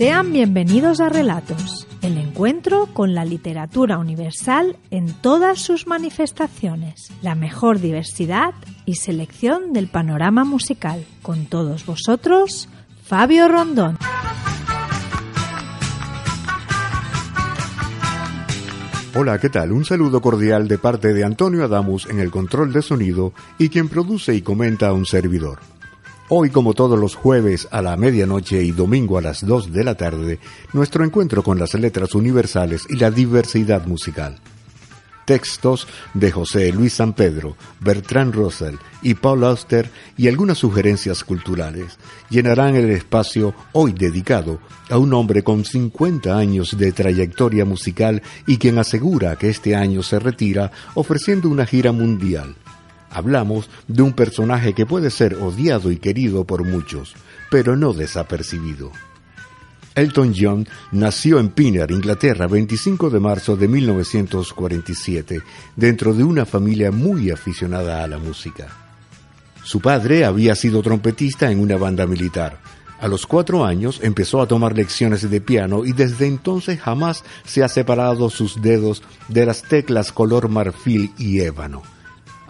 Sean bienvenidos a Relatos, el encuentro con la literatura universal en todas sus manifestaciones, la mejor diversidad y selección del panorama musical. Con todos vosotros, Fabio Rondón. Hola, ¿qué tal? Un saludo cordial de parte de Antonio Adamus en el control de sonido y quien produce y comenta a un servidor. Hoy, como todos los jueves a la medianoche y domingo a las 2 de la tarde, nuestro encuentro con las letras universales y la diversidad musical. Textos de José Luis San Pedro, Bertrand Russell y Paul Auster y algunas sugerencias culturales llenarán el espacio hoy dedicado a un hombre con 50 años de trayectoria musical y quien asegura que este año se retira ofreciendo una gira mundial Hablamos de un personaje que puede ser odiado y querido por muchos, pero no desapercibido. Elton John nació en Pinner, Inglaterra, 25 de marzo de 1947, dentro de una familia muy aficionada a la música. Su padre había sido trompetista en una banda militar. A los cuatro años empezó a tomar lecciones de piano y desde entonces jamás se ha separado sus dedos de las teclas color marfil y ébano.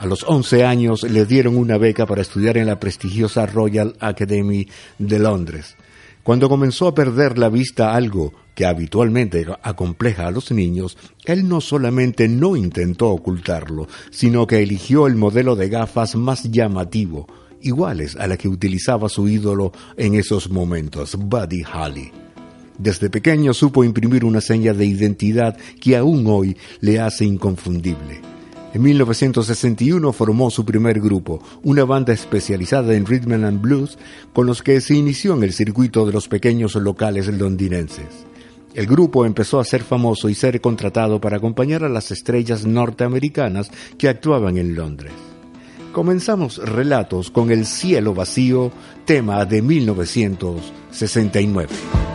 A los 11 años le dieron una beca para estudiar en la prestigiosa Royal Academy de Londres. Cuando comenzó a perder la vista algo que habitualmente acompleja a los niños, él no solamente no intentó ocultarlo, sino que eligió el modelo de gafas más llamativo, iguales a la que utilizaba su ídolo en esos momentos, Buddy Holly. Desde pequeño supo imprimir una seña de identidad que aún hoy le hace inconfundible. En 1961 formó su primer grupo, una banda especializada en rhythm and blues, con los que se inició en el circuito de los pequeños locales londinenses. El grupo empezó a ser famoso y ser contratado para acompañar a las estrellas norteamericanas que actuaban en Londres. Comenzamos relatos con El cielo vacío, tema de 1969.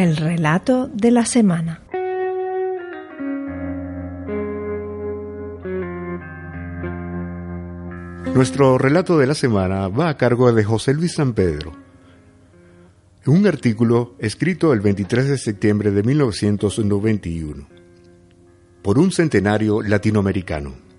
El relato de la semana. Nuestro relato de la semana va a cargo de José Luis San Pedro. Un artículo escrito el 23 de septiembre de 1991 por un centenario latinoamericano.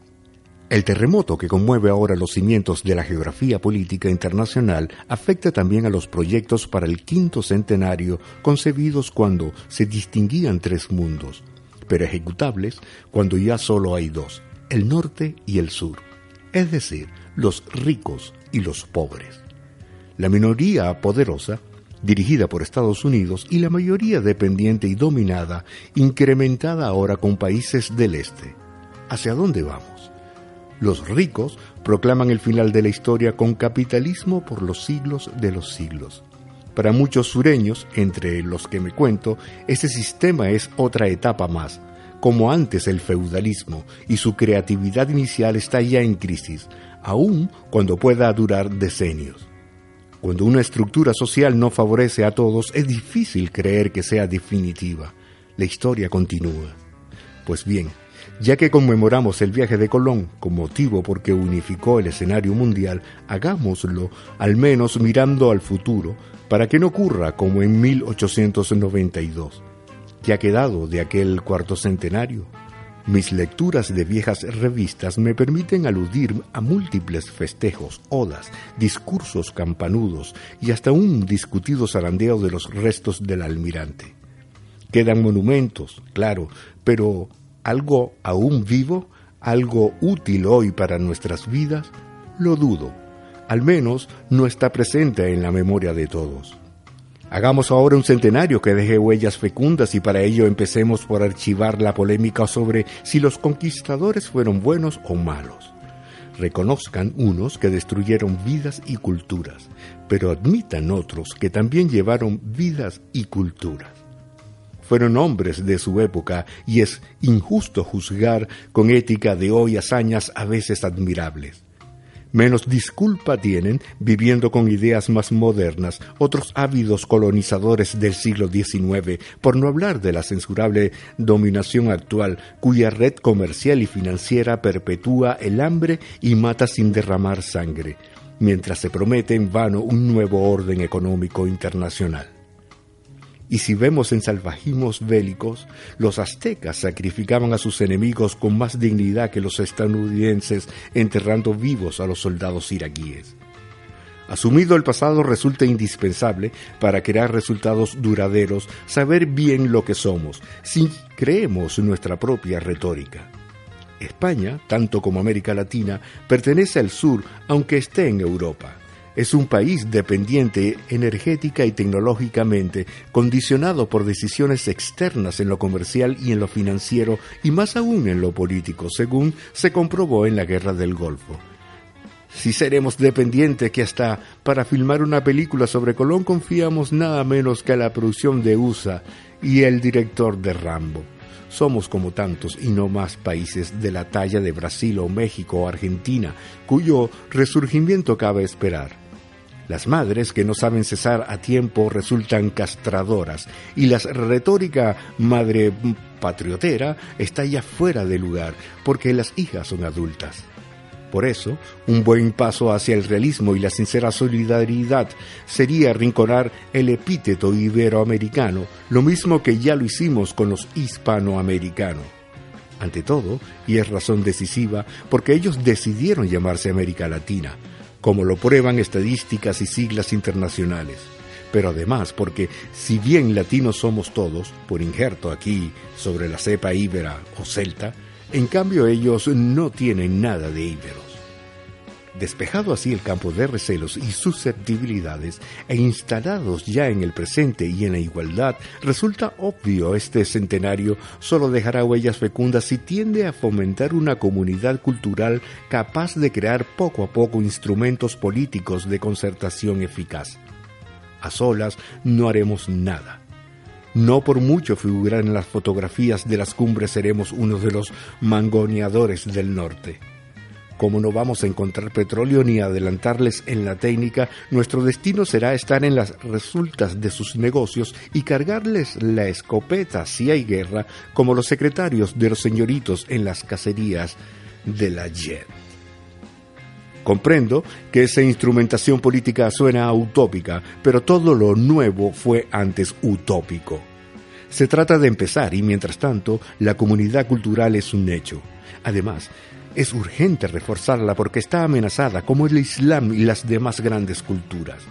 El terremoto que conmueve ahora los cimientos de la geografía política internacional afecta también a los proyectos para el quinto centenario concebidos cuando se distinguían tres mundos, pero ejecutables cuando ya solo hay dos, el norte y el sur, es decir, los ricos y los pobres. La minoría poderosa, dirigida por Estados Unidos, y la mayoría dependiente y dominada, incrementada ahora con países del este. ¿Hacia dónde vamos? Los ricos proclaman el final de la historia con capitalismo por los siglos de los siglos. Para muchos sureños, entre los que me cuento, ese sistema es otra etapa más, como antes el feudalismo, y su creatividad inicial está ya en crisis, aun cuando pueda durar decenios. Cuando una estructura social no favorece a todos, es difícil creer que sea definitiva. La historia continúa. Pues bien, ya que conmemoramos el viaje de Colón con motivo porque unificó el escenario mundial, hagámoslo al menos mirando al futuro para que no ocurra como en 1892. ¿Qué ha quedado de aquel cuarto centenario? Mis lecturas de viejas revistas me permiten aludir a múltiples festejos, odas, discursos campanudos y hasta un discutido zarandeo de los restos del almirante. Quedan monumentos, claro, pero algo aún vivo, algo útil hoy para nuestras vidas, lo dudo. Al menos no está presente en la memoria de todos. Hagamos ahora un centenario que deje huellas fecundas y para ello empecemos por archivar la polémica sobre si los conquistadores fueron buenos o malos. Reconozcan unos que destruyeron vidas y culturas, pero admitan otros que también llevaron vidas y culturas. Fueron hombres de su época y es injusto juzgar con ética de hoy hazañas a veces admirables. Menos disculpa tienen, viviendo con ideas más modernas, otros ávidos colonizadores del siglo XIX, por no hablar de la censurable dominación actual, cuya red comercial y financiera perpetúa el hambre y mata sin derramar sangre, mientras se promete en vano un nuevo orden económico internacional. Y si vemos en salvajismos bélicos, los aztecas sacrificaban a sus enemigos con más dignidad que los estadounidenses enterrando vivos a los soldados iraquíes. Asumido el pasado resulta indispensable para crear resultados duraderos saber bien lo que somos, si creemos nuestra propia retórica. España, tanto como América Latina, pertenece al sur, aunque esté en Europa. Es un país dependiente energética y tecnológicamente, condicionado por decisiones externas en lo comercial y en lo financiero y más aún en lo político, según se comprobó en la Guerra del Golfo. Si seremos dependientes que hasta para filmar una película sobre Colón confiamos nada menos que a la producción de USA y el director de Rambo. Somos como tantos y no más países de la talla de Brasil o México o Argentina, cuyo resurgimiento cabe esperar. Las madres que no saben cesar a tiempo resultan castradoras y la retórica madre patriotera está ya fuera de lugar porque las hijas son adultas. Por eso, un buen paso hacia el realismo y la sincera solidaridad sería arrinconar el epíteto iberoamericano, lo mismo que ya lo hicimos con los hispanoamericanos. Ante todo, y es razón decisiva, porque ellos decidieron llamarse América Latina, como lo prueban estadísticas y siglas internacionales. Pero además porque si bien latinos somos todos, por injerto aquí sobre la cepa íbera o celta, en cambio ellos no tienen nada de íberos. Despejado así el campo de recelos y susceptibilidades e instalados ya en el presente y en la igualdad, resulta obvio este centenario solo dejará huellas fecundas si tiende a fomentar una comunidad cultural capaz de crear poco a poco instrumentos políticos de concertación eficaz. A solas no haremos nada. No por mucho figurar en las fotografías de las cumbres seremos uno de los mangoneadores del norte. Como no vamos a encontrar petróleo ni adelantarles en la técnica, nuestro destino será estar en las resultas de sus negocios y cargarles la escopeta si hay guerra, como los secretarios de los señoritos en las cacerías de la JET. Comprendo que esa instrumentación política suena utópica, pero todo lo nuevo fue antes utópico. Se trata de empezar y mientras tanto la comunidad cultural es un hecho. Además, es urgente reforzarla porque está amenazada como el Islam y las demás grandes culturas.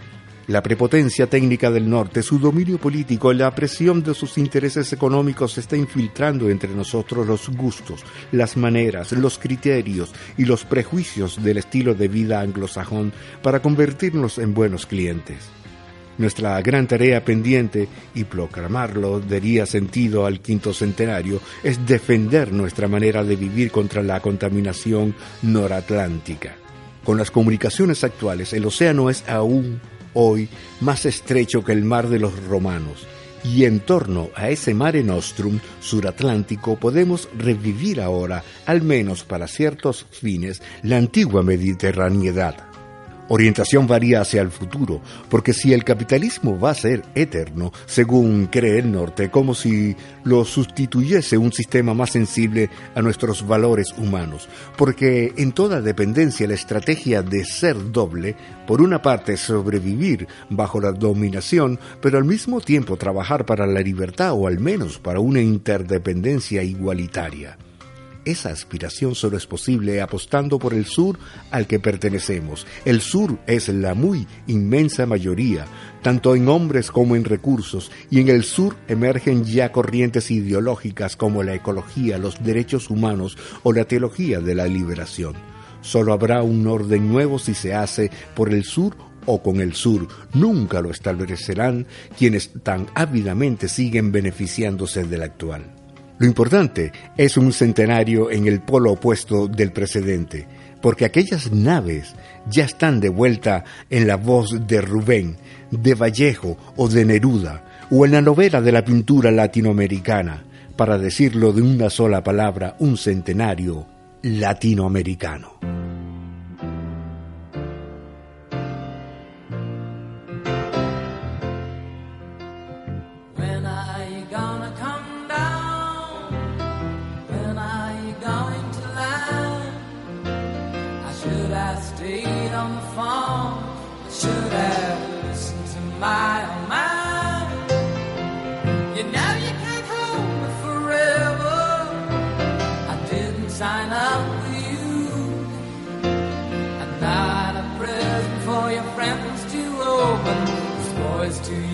La prepotencia técnica del norte, su dominio político, la presión de sus intereses económicos está infiltrando entre nosotros los gustos, las maneras, los criterios y los prejuicios del estilo de vida anglosajón para convertirnos en buenos clientes. Nuestra gran tarea pendiente, y proclamarlo daría sentido al quinto centenario, es defender nuestra manera de vivir contra la contaminación noratlántica. Con las comunicaciones actuales, el océano es aún hoy más estrecho que el mar de los romanos, y en torno a ese mare nostrum suratlántico podemos revivir ahora, al menos para ciertos fines, la antigua mediterraneidad orientación varía hacia el futuro, porque si el capitalismo va a ser eterno, según cree el norte, como si lo sustituyese un sistema más sensible a nuestros valores humanos, porque en toda dependencia la estrategia de ser doble, por una parte sobrevivir bajo la dominación, pero al mismo tiempo trabajar para la libertad o al menos para una interdependencia igualitaria. Esa aspiración solo es posible apostando por el sur al que pertenecemos. El sur es la muy inmensa mayoría, tanto en hombres como en recursos, y en el sur emergen ya corrientes ideológicas como la ecología, los derechos humanos o la teología de la liberación. Solo habrá un orden nuevo si se hace por el sur o con el sur. Nunca lo establecerán quienes tan ávidamente siguen beneficiándose del actual. Lo importante es un centenario en el polo opuesto del precedente, porque aquellas naves ya están de vuelta en la voz de Rubén, de Vallejo o de Neruda, o en la novela de la pintura latinoamericana, para decirlo de una sola palabra, un centenario latinoamericano.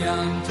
young.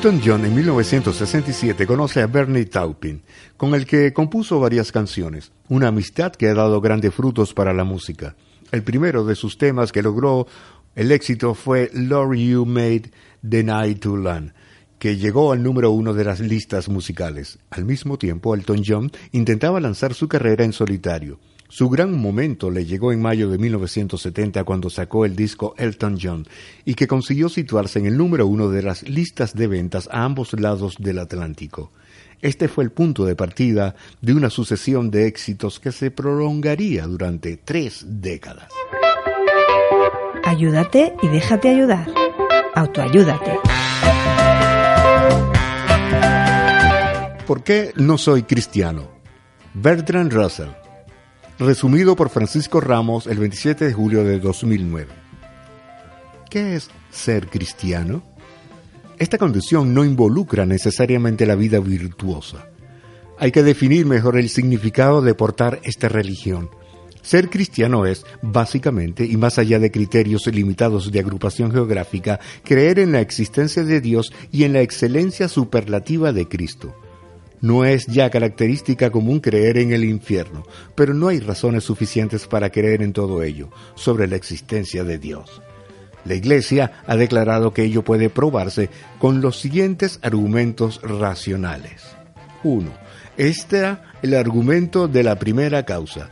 Elton John en 1967 conoce a Bernie Taupin, con el que compuso varias canciones, una amistad que ha dado grandes frutos para la música. El primero de sus temas que logró el éxito fue Lord You Made the Night to Land, que llegó al número uno de las listas musicales. Al mismo tiempo, Elton John intentaba lanzar su carrera en solitario. Su gran momento le llegó en mayo de 1970 cuando sacó el disco Elton John y que consiguió situarse en el número uno de las listas de ventas a ambos lados del Atlántico. Este fue el punto de partida de una sucesión de éxitos que se prolongaría durante tres décadas. Ayúdate y déjate ayudar. Autoayúdate. ¿Por qué no soy cristiano? Bertrand Russell resumido por Francisco Ramos el 27 de julio de 2009. ¿Qué es ser cristiano? Esta condición no involucra necesariamente la vida virtuosa. hay que definir mejor el significado de portar esta religión. Ser cristiano es, básicamente, y más allá de criterios limitados de agrupación geográfica, creer en la existencia de Dios y en la excelencia superlativa de Cristo. No es ya característica común creer en el infierno, pero no hay razones suficientes para creer en todo ello, sobre la existencia de Dios. La Iglesia ha declarado que ello puede probarse con los siguientes argumentos racionales. 1. Este es el argumento de la primera causa.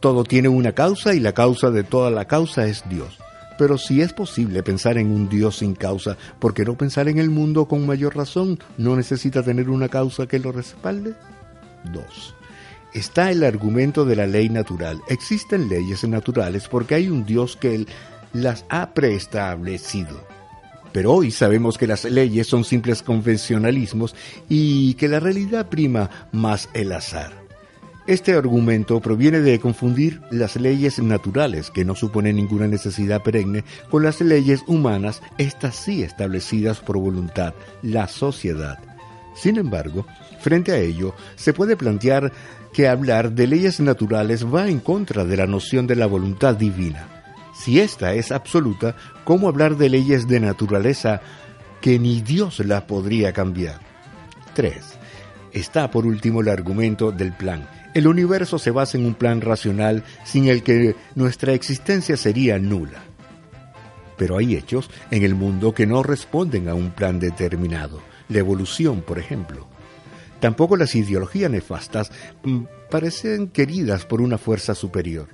Todo tiene una causa y la causa de toda la causa es Dios. Pero si es posible pensar en un Dios sin causa, ¿por qué no pensar en el mundo con mayor razón? ¿No necesita tener una causa que lo respalde? 2. Está el argumento de la ley natural. Existen leyes naturales porque hay un Dios que las ha preestablecido. Pero hoy sabemos que las leyes son simples convencionalismos y que la realidad prima más el azar. Este argumento proviene de confundir las leyes naturales, que no suponen ninguna necesidad perenne, con las leyes humanas, estas sí establecidas por voluntad, la sociedad. Sin embargo, frente a ello, se puede plantear que hablar de leyes naturales va en contra de la noción de la voluntad divina. Si esta es absoluta, ¿cómo hablar de leyes de naturaleza que ni Dios las podría cambiar? 3. Está por último el argumento del plan, el universo se basa en un plan racional sin el que nuestra existencia sería nula. Pero hay hechos en el mundo que no responden a un plan determinado. La evolución, por ejemplo. Tampoco las ideologías nefastas mm, parecen queridas por una fuerza superior.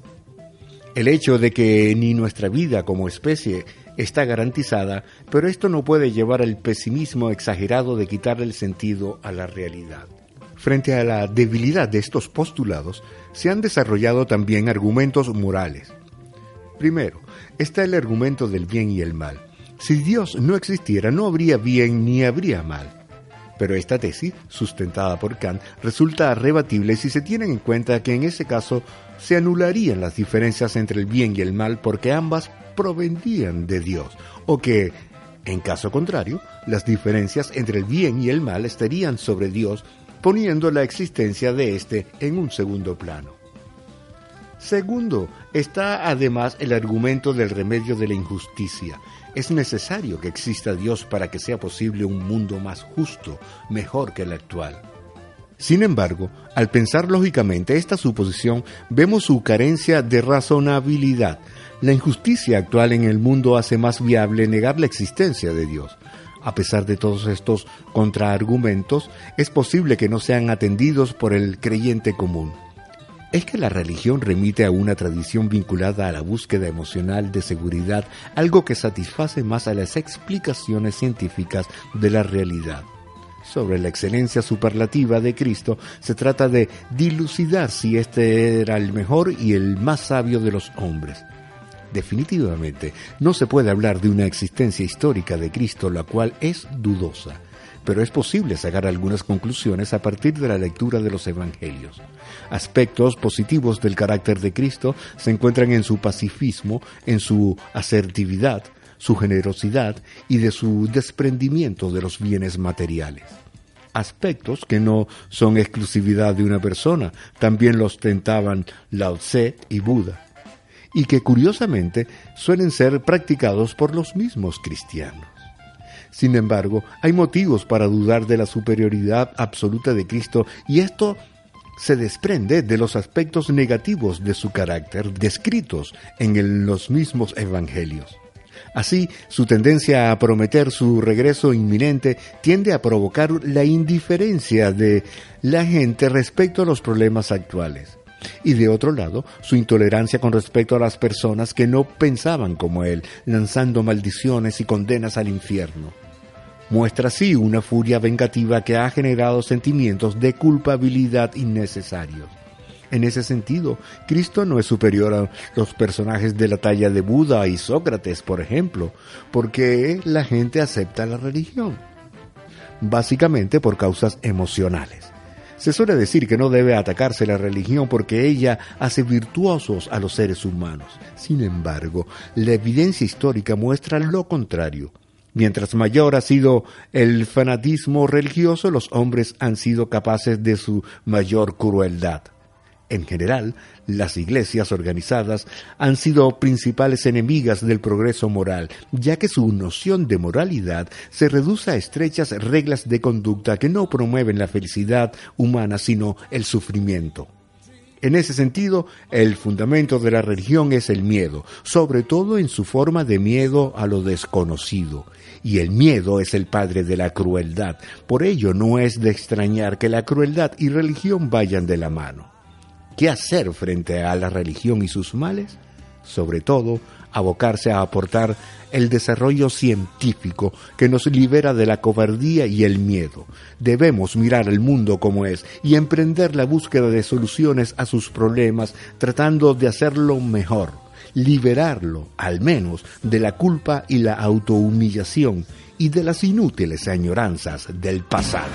El hecho de que ni nuestra vida como especie está garantizada, pero esto no puede llevar al pesimismo exagerado de quitarle el sentido a la realidad. Frente a la debilidad de estos postulados, se han desarrollado también argumentos morales. Primero, está el argumento del bien y el mal. Si Dios no existiera, no habría bien ni habría mal. Pero esta tesis, sustentada por Kant, resulta rebatible si se tiene en cuenta que en ese caso se anularían las diferencias entre el bien y el mal porque ambas provendían de Dios, o que, en caso contrario, las diferencias entre el bien y el mal estarían sobre Dios poniendo la existencia de éste en un segundo plano. Segundo, está además el argumento del remedio de la injusticia. Es necesario que exista Dios para que sea posible un mundo más justo, mejor que el actual. Sin embargo, al pensar lógicamente esta suposición, vemos su carencia de razonabilidad. La injusticia actual en el mundo hace más viable negar la existencia de Dios. A pesar de todos estos contraargumentos, es posible que no sean atendidos por el creyente común. Es que la religión remite a una tradición vinculada a la búsqueda emocional de seguridad, algo que satisface más a las explicaciones científicas de la realidad. Sobre la excelencia superlativa de Cristo se trata de dilucidar si este era el mejor y el más sabio de los hombres. Definitivamente, no se puede hablar de una existencia histórica de Cristo la cual es dudosa, pero es posible sacar algunas conclusiones a partir de la lectura de los Evangelios. Aspectos positivos del carácter de Cristo se encuentran en su pacifismo, en su asertividad, su generosidad y de su desprendimiento de los bienes materiales aspectos que no son exclusividad de una persona, también los tentaban Lao Tse y Buda y que curiosamente suelen ser practicados por los mismos cristianos. Sin embargo, hay motivos para dudar de la superioridad absoluta de Cristo y esto se desprende de los aspectos negativos de su carácter descritos en los mismos evangelios. Así, su tendencia a prometer su regreso inminente tiende a provocar la indiferencia de la gente respecto a los problemas actuales y de otro lado su intolerancia con respecto a las personas que no pensaban como él, lanzando maldiciones y condenas al infierno. Muestra así una furia vengativa que ha generado sentimientos de culpabilidad innecesarios. En ese sentido, Cristo no es superior a los personajes de la talla de Buda y Sócrates, por ejemplo, porque la gente acepta la religión, básicamente por causas emocionales. Se suele decir que no debe atacarse la religión porque ella hace virtuosos a los seres humanos. Sin embargo, la evidencia histórica muestra lo contrario. Mientras mayor ha sido el fanatismo religioso, los hombres han sido capaces de su mayor crueldad. En general, las iglesias organizadas han sido principales enemigas del progreso moral, ya que su noción de moralidad se reduce a estrechas reglas de conducta que no promueven la felicidad humana, sino el sufrimiento. En ese sentido, el fundamento de la religión es el miedo, sobre todo en su forma de miedo a lo desconocido. Y el miedo es el padre de la crueldad. Por ello no es de extrañar que la crueldad y religión vayan de la mano. ¿Qué hacer frente a la religión y sus males? Sobre todo, abocarse a aportar el desarrollo científico que nos libera de la cobardía y el miedo. Debemos mirar el mundo como es y emprender la búsqueda de soluciones a sus problemas tratando de hacerlo mejor, liberarlo al menos de la culpa y la autohumillación y de las inútiles añoranzas del pasado.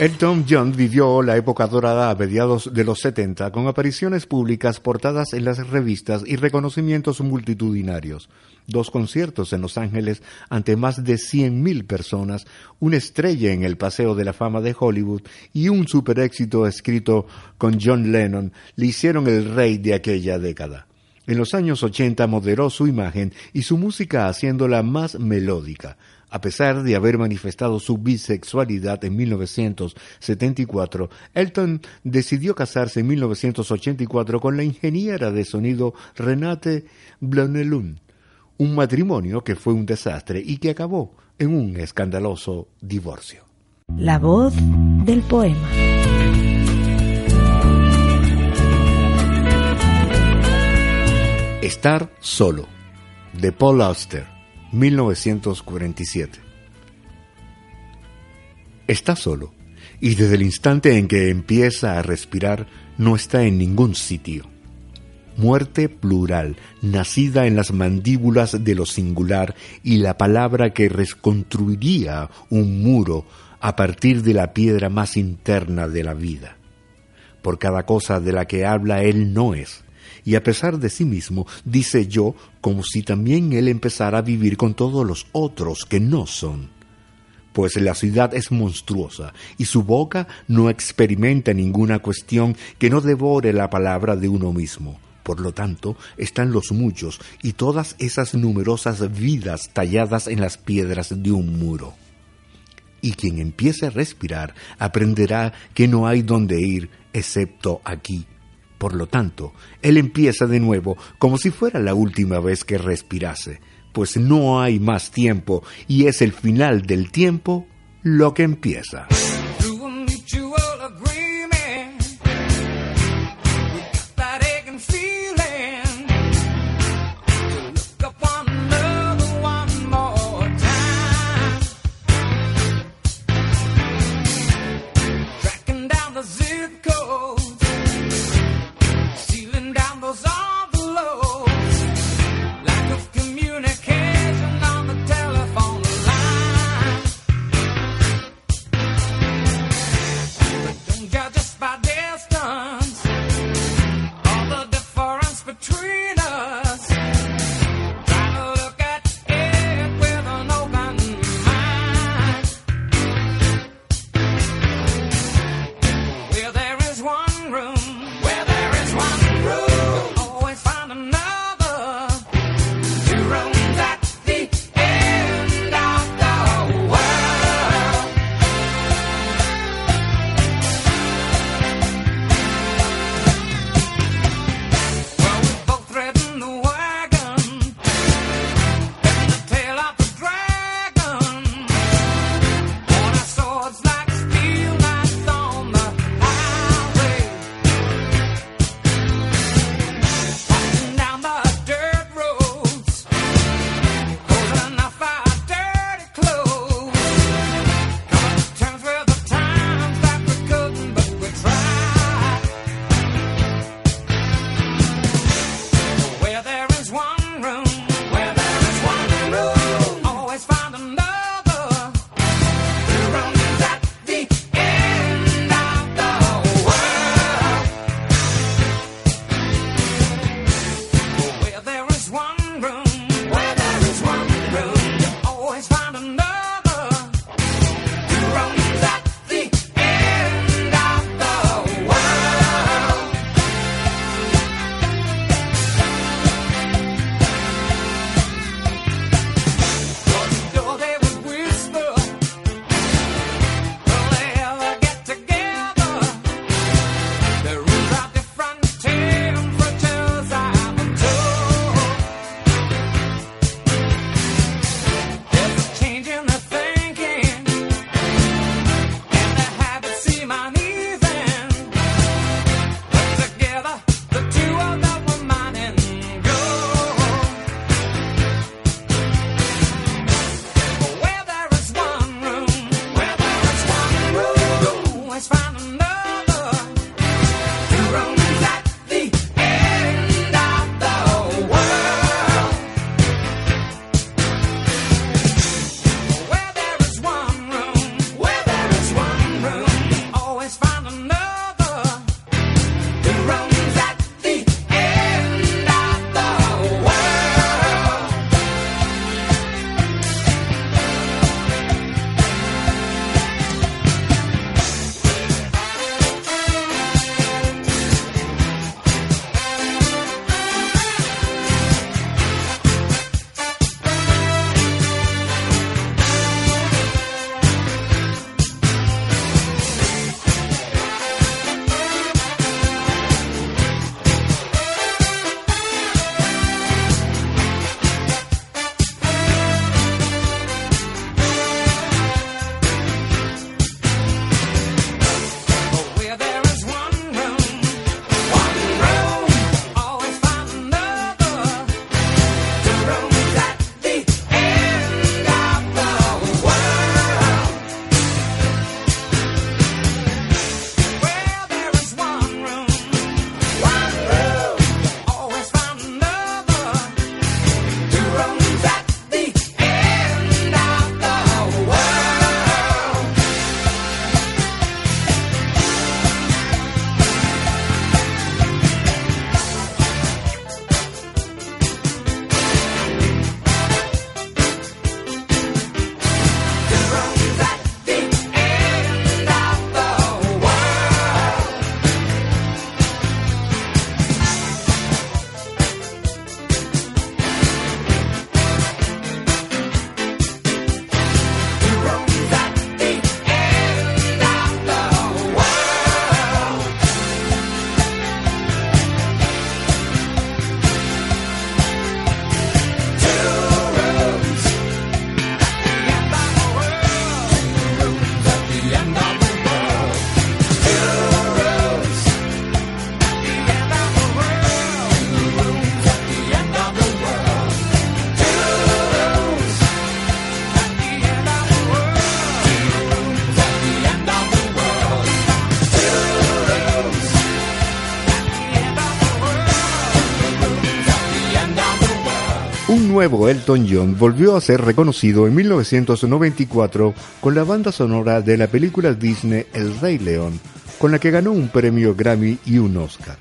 Elton John vivió la época dorada a mediados de los 70 con apariciones públicas portadas en las revistas y reconocimientos multitudinarios. Dos conciertos en Los Ángeles ante más de 100.000 personas, una estrella en el Paseo de la Fama de Hollywood y un super éxito escrito con John Lennon le hicieron el rey de aquella década. En los años 80 moderó su imagen y su música haciéndola más melódica. A pesar de haber manifestado su bisexualidad en 1974, Elton decidió casarse en 1984 con la ingeniera de sonido Renate Blonelun, un matrimonio que fue un desastre y que acabó en un escandaloso divorcio. La voz del poema. Estar solo, de Paul Auster 1947. Está solo y desde el instante en que empieza a respirar no está en ningún sitio. Muerte plural, nacida en las mandíbulas de lo singular y la palabra que reconstruiría un muro a partir de la piedra más interna de la vida. Por cada cosa de la que habla él no es, y a pesar de sí mismo, dice yo, como si también él empezara a vivir con todos los otros que no son. Pues la ciudad es monstruosa y su boca no experimenta ninguna cuestión que no devore la palabra de uno mismo. Por lo tanto, están los muchos y todas esas numerosas vidas talladas en las piedras de un muro. Y quien empiece a respirar aprenderá que no hay donde ir excepto aquí por lo tanto, él empieza de nuevo como si fuera la última vez que respirase, pues no hay más tiempo y es el final del tiempo lo que empieza. Nuevo Elton John volvió a ser reconocido en 1994 con la banda sonora de la película Disney El Rey León, con la que ganó un premio Grammy y un Oscar.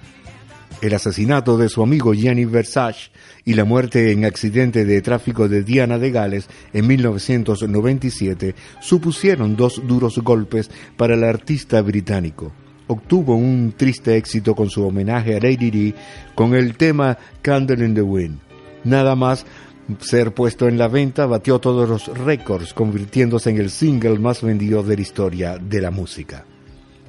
El asesinato de su amigo Gianni Versace y la muerte en accidente de tráfico de Diana de Gales en 1997 supusieron dos duros golpes para el artista británico. Obtuvo un triste éxito con su homenaje a Lady Di con el tema Candle in the Wind nada más ser puesto en la venta, batió todos los récords, convirtiéndose en el single más vendido de la historia de la música.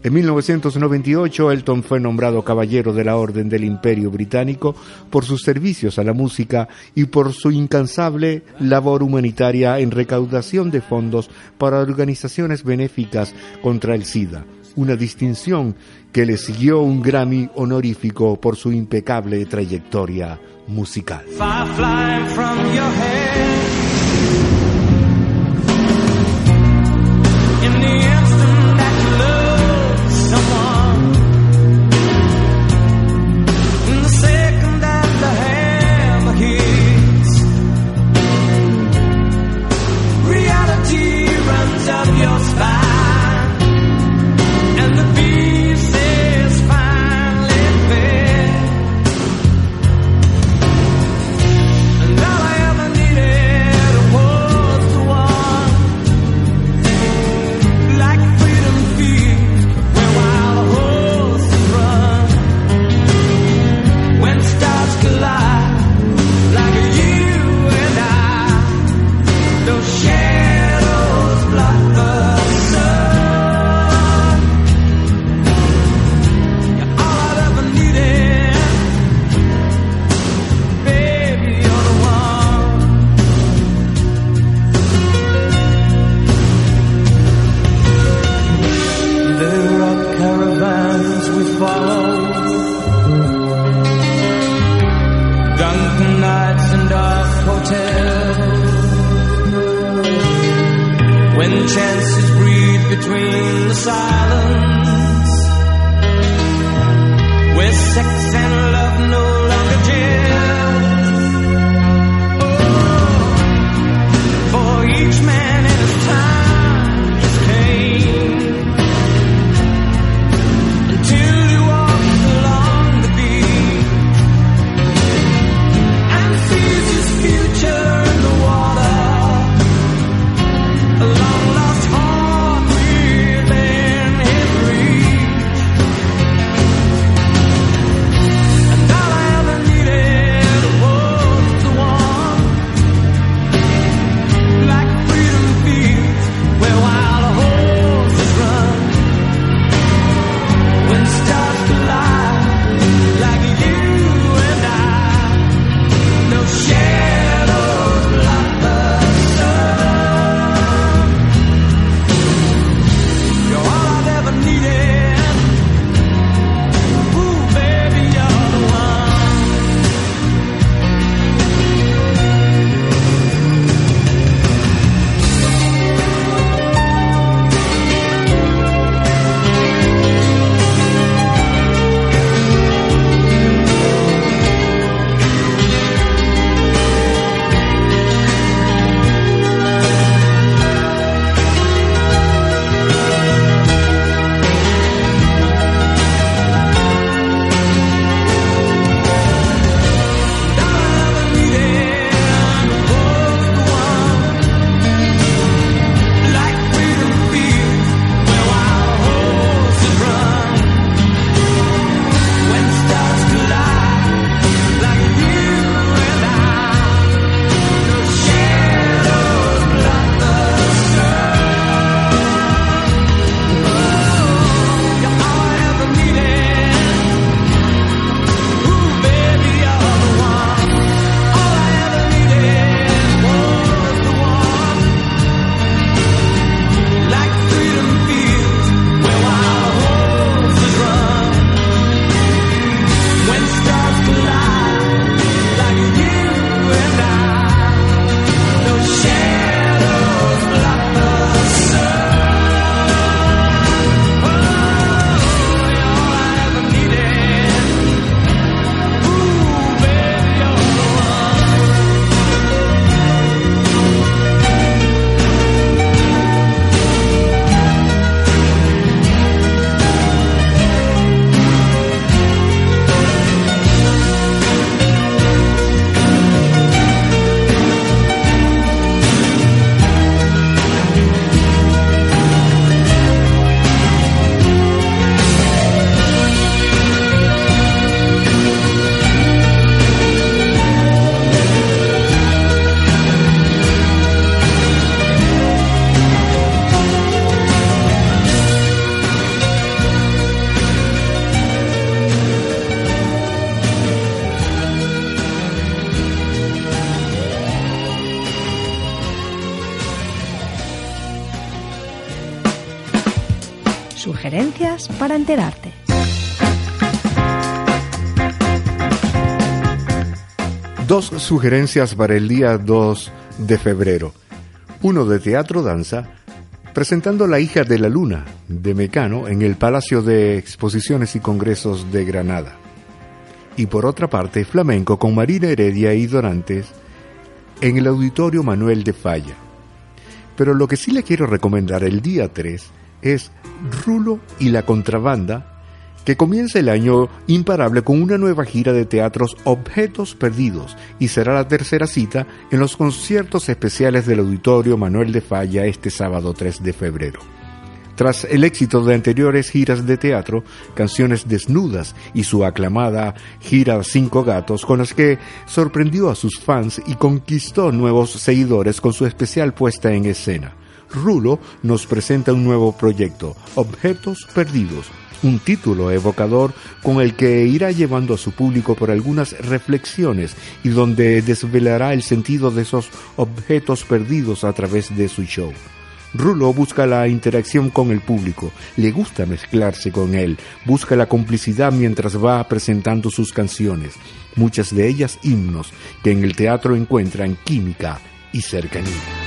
En 1998, Elton fue nombrado Caballero de la Orden del Imperio Británico por sus servicios a la música y por su incansable labor humanitaria en recaudación de fondos para organizaciones benéficas contra el SIDA, una distinción que le siguió un Grammy honorífico por su impecable trayectoria musical. Dos sugerencias para el día 2 de febrero. Uno de teatro danza, presentando La hija de la luna, de Mecano, en el Palacio de Exposiciones y Congresos de Granada. Y por otra parte, flamenco con Marina Heredia y Dorantes, en el Auditorio Manuel de Falla. Pero lo que sí le quiero recomendar el día 3 es Rulo y la Contrabanda, que comienza el año imparable con una nueva gira de teatros Objetos Perdidos y será la tercera cita en los conciertos especiales del Auditorio Manuel de Falla este sábado 3 de febrero. Tras el éxito de anteriores giras de teatro, Canciones Desnudas y su aclamada gira Cinco Gatos, con las que sorprendió a sus fans y conquistó nuevos seguidores con su especial puesta en escena. Rulo nos presenta un nuevo proyecto, Objetos Perdidos, un título evocador con el que irá llevando a su público por algunas reflexiones y donde desvelará el sentido de esos objetos perdidos a través de su show. Rulo busca la interacción con el público, le gusta mezclarse con él, busca la complicidad mientras va presentando sus canciones, muchas de ellas himnos que en el teatro encuentran química y cercanía.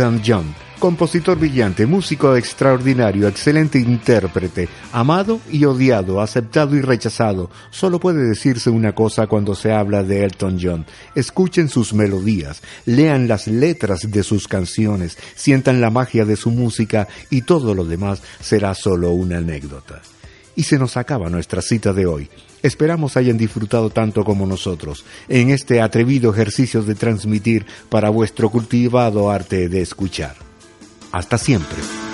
Elton John, compositor brillante, músico extraordinario, excelente intérprete, amado y odiado, aceptado y rechazado. Solo puede decirse una cosa cuando se habla de Elton John. Escuchen sus melodías, lean las letras de sus canciones, sientan la magia de su música y todo lo demás será solo una anécdota. Y se nos acaba nuestra cita de hoy. Esperamos hayan disfrutado tanto como nosotros en este atrevido ejercicio de transmitir para vuestro cultivado arte de escuchar. Hasta siempre.